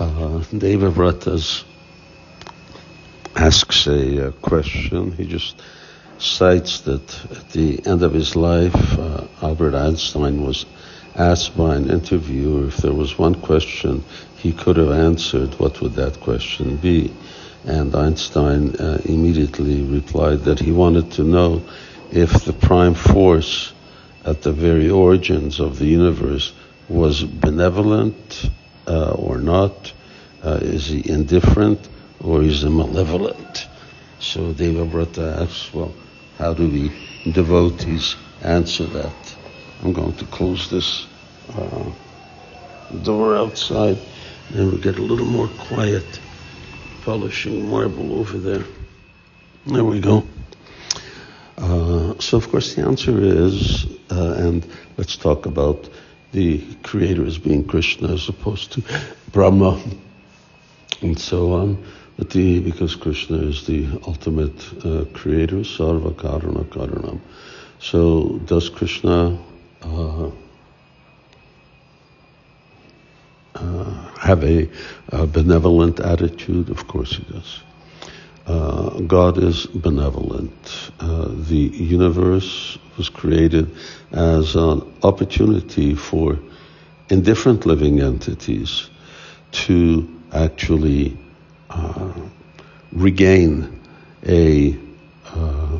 Uh, Deva Vratas asks a, uh, question. He just cites that at the end of his life, uh, Albert Einstein was asked by an interviewer if there was one question he could have answered, what would that question be? And Einstein uh, immediately replied that he wanted to know if the prime force at the very origins of the universe was benevolent uh, or not. Uh, is he indifferent or is he malevolent? So Deva Devabrata asks, well, how do we devotees answer that? I'm going to close this uh, door outside and we get a little more quiet polishing marble over there. There we go. Uh, so, of course, the answer is, uh, and let's talk about the creator as being Krishna as opposed to Brahma and so on. But the, because Krishna is the ultimate uh, creator, Sarva Karana Karanam. So, does Krishna uh, uh, have a, a, benevolent attitude? Of course he does. Uh, God is benevolent. Uh, the universe was created as an opportunity for indifferent living entities to actually uh, regain a uh,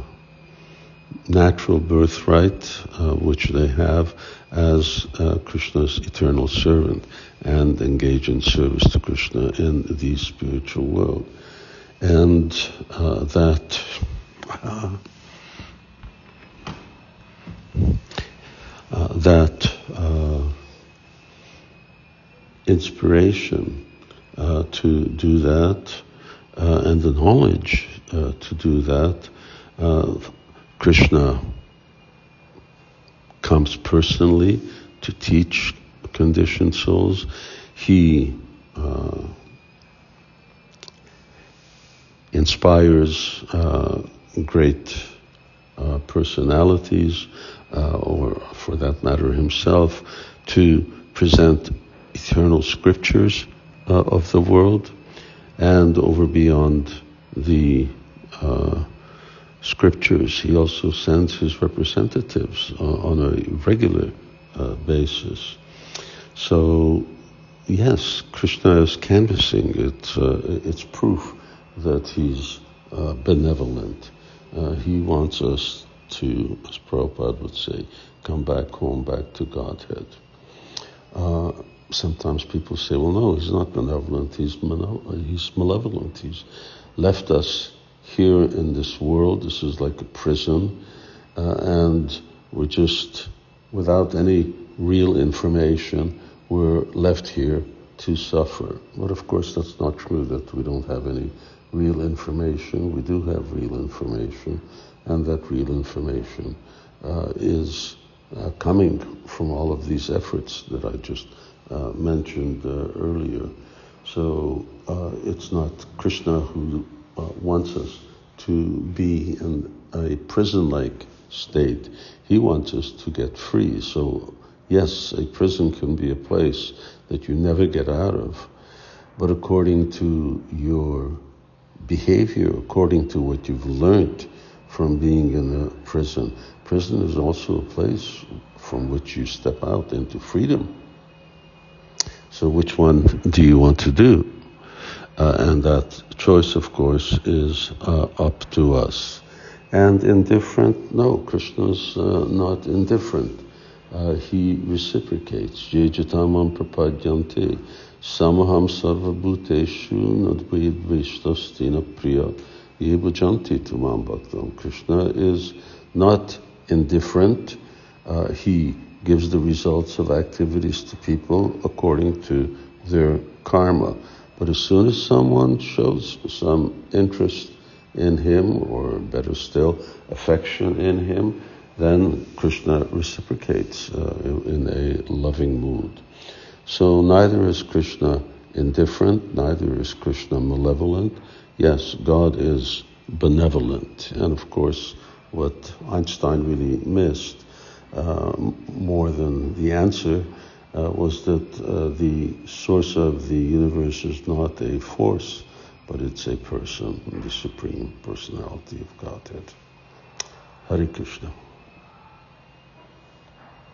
natural birthright, uh, which they have as Krishna's eternal servant and engage in service to Krishna in the spiritual world. And uh, that uh, uh that uh, inspiration uh, to do that and the knowledge to do that, Krishna comes personally to teach conditioned souls. He uh, inspires uh, great uh, personalities, uh, or for that matter, himself, to present eternal scriptures uh, of the world and over beyond the uh, scriptures. He also sends his representatives on a regular basis. So, yes, Krishna is canvassing. It's, uh, it's proof that he's uh, benevolent. Uh, he wants us to, as Prabhupada would say, come back home, back to Godhead. Uh, sometimes people say, well, no, he's not benevolent, he's, he's malevolent. He's left us here in this world. This is like a prison, uh, and we're just without any real information we're left here to suffer. But of course, that's not true that we don't have any real information. We do have real information, and that real information uh, is uh, coming from all of these efforts that I just uh, mentioned uh, earlier. So uh, it's not Krishna who uh, wants us to be in a prison like state. He wants us to get free. So Yes, a prison can be a place that you never get out of, but according to your behavior, according to what you've learned from being in a prison, prison is also a place from which you step out into freedom. So, which one do you want to do? Uh, and that choice, of course, is uh, up to us. And indifferent? No, Krishna's uh, not indifferent uh, he reciprocates. Jejatamam prapadyante samaham sarvabhuteshu nadvaid vaishtastina priya yevajanti tumam bhaktam. Krishna is not indifferent. Uh, he gives the results of activities to people according to their karma. But as soon as someone shows some interest in him, or better still, affection in him, then Krishna reciprocates uh, in a loving mood. So neither is Krishna indifferent, neither is Krishna malevolent. Yes, God is benevolent. And of course, what Einstein really missed, uh, more than the answer, uh, was that uh, the source of the universe is not a force, but it's a person, the Supreme Personality of Godhead. Hare Krishna.